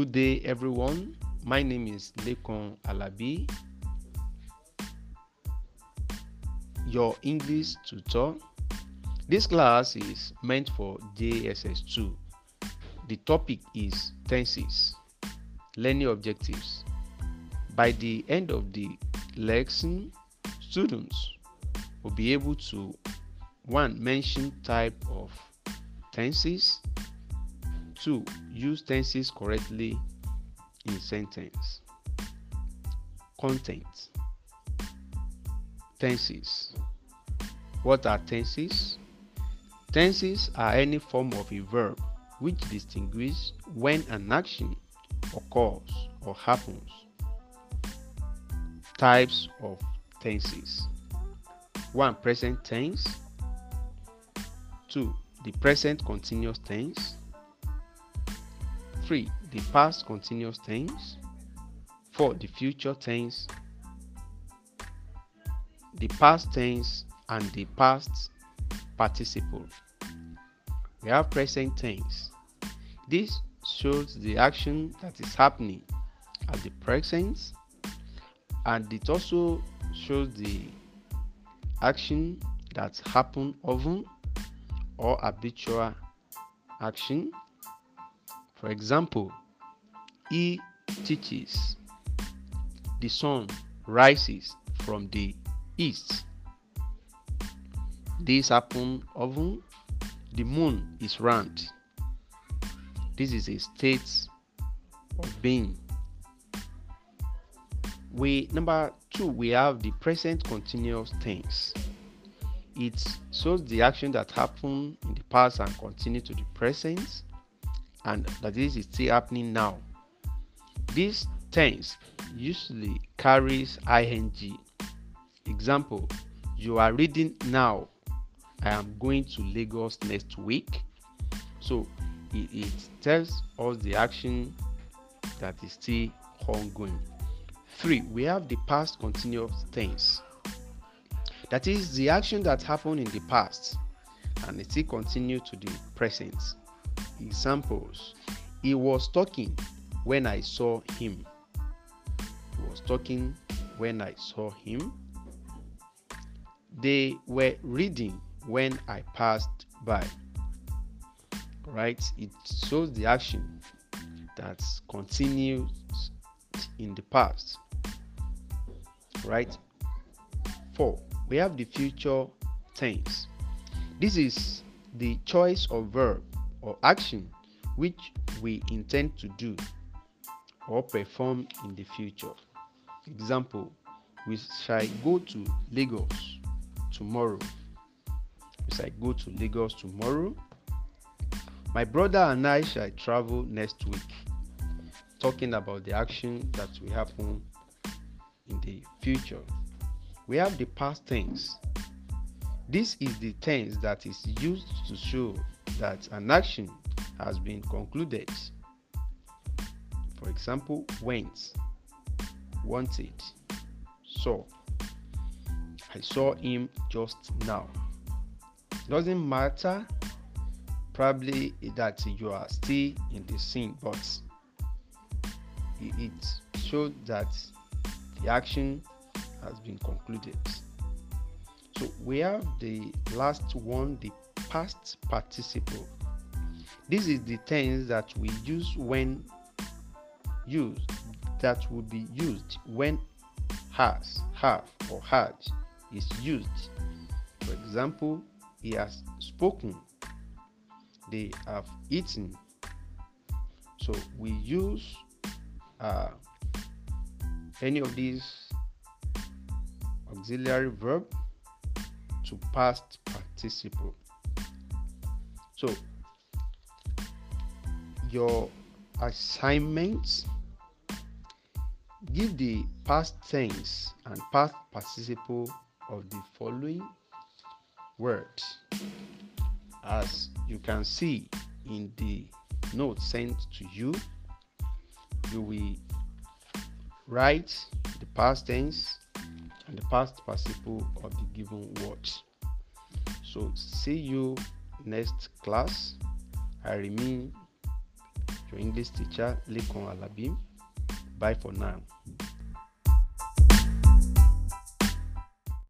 Good day, everyone. My name is Lekan Alabi, your English tutor. This class is meant for JSS 2. The topic is tenses, learning objectives. By the end of the lesson, students will be able to one mention type of tenses, two use tenses correctly in sentence, content, tenses. What are tenses? Tenses are any form of a verb which distinguish when an action occurs or happens. Types of tenses 1. Present tense 2. The present continuous tense 3. The past continuous tense 4. The future tense the past tense and the past participle. We have present tense. This shows the action that is happening at the present and it also shows the action that happen often or habitual action. For example, he teaches the sun rises from the east. This happen often. The moon is round. This is a state of being. We number two, we have the present continuous tense. It shows the action that happened in the past and continue to the present, and that this is still happening now. This tense usually carries ing. Example: You are reading now. I am going to Lagos next week. So it, it tells us the action that is still ongoing. Three, we have the past continuous tense. That is the action that happened in the past and it still continue to the present. Examples: He was talking when I saw him. He was talking when I saw him. They were reading when I passed by. Right? It shows the action that continues in the past. Right? 4. We have the future tense. This is the choice of verb or action which we intend to do or perform in the future. Example, we shall go to Lagos tomorrow. We shall go to Lagos tomorrow. My brother and I shall travel next week. Talking about the action that will happen in the future. We have the past tense. This is the tense that is used to show that an action has been concluded. For example, went, wanted, saw. I saw him just now. Doesn't matter probably that you are still in the scene, but it shows that the action has been concluded. So we have the last one, the past participle. This is the tense that we use when used that will be used when has, have, or had is used. For example, he has spoken, they have eaten. So we use uh, any of these auxiliary verb to past participle. So your assignments give the past tense and past participle of the following words. As you can see in the note sent to you you will write the past tense and the past participle of the given words. So see you next class i remain your English teacher, Lekan Alabi. Bye for now.